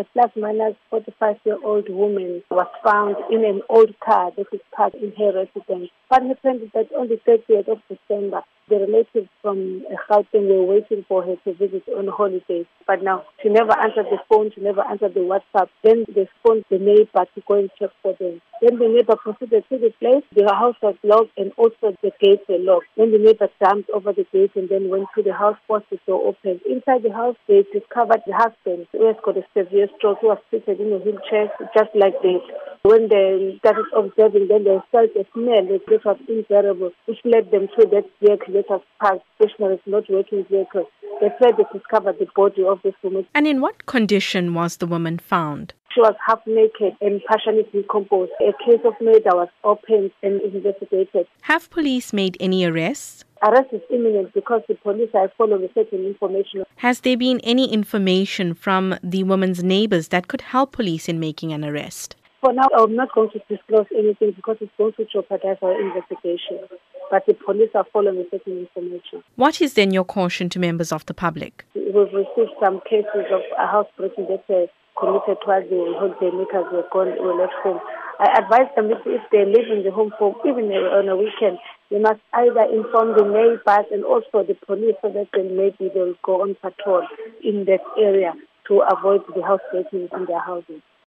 a plus minus 45 year old woman was found in an old car that is parked in her residence. What happened is that on the 30th of December, the relatives from uh, Gauteng were waiting for her to visit on holiday. But now she never answered the phone, she never answered the WhatsApp. Then they phoned the neighbor to go and check for them. Then the neighbor proceeded to the place. The house was locked and also the gates were locked. Then the neighbor jumped over the gate and then went to the house, forced the door open. Inside the house, they discovered the husband who has got a severe stroke, who was seated in a wheelchair, just like this. When they started observing, then they felt a smell that was unbearable, which led them to that vehicle that was parked, stationary, not working vehicle. They said they discovered the body of this woman. And in what condition was the woman found? She was half naked and partially decomposed. A case of murder was opened and investigated. Have police made any arrests? Arrest is imminent because the police are following certain information. Has there been any information from the woman's neighbors that could help police in making an arrest? For now, I'm not going to disclose anything because it's going to jeopardize our investigation. But the police are following certain information. What is then your caution to members of the public? We've received some cases of a housebreaking that were committed while the holiday makers were gone or left home. I advise them if, if they live in the home for even on a weekend, they must either inform the neighbors and also the police so that then maybe they'll go on patrol in that area to avoid the housebreaking in their houses.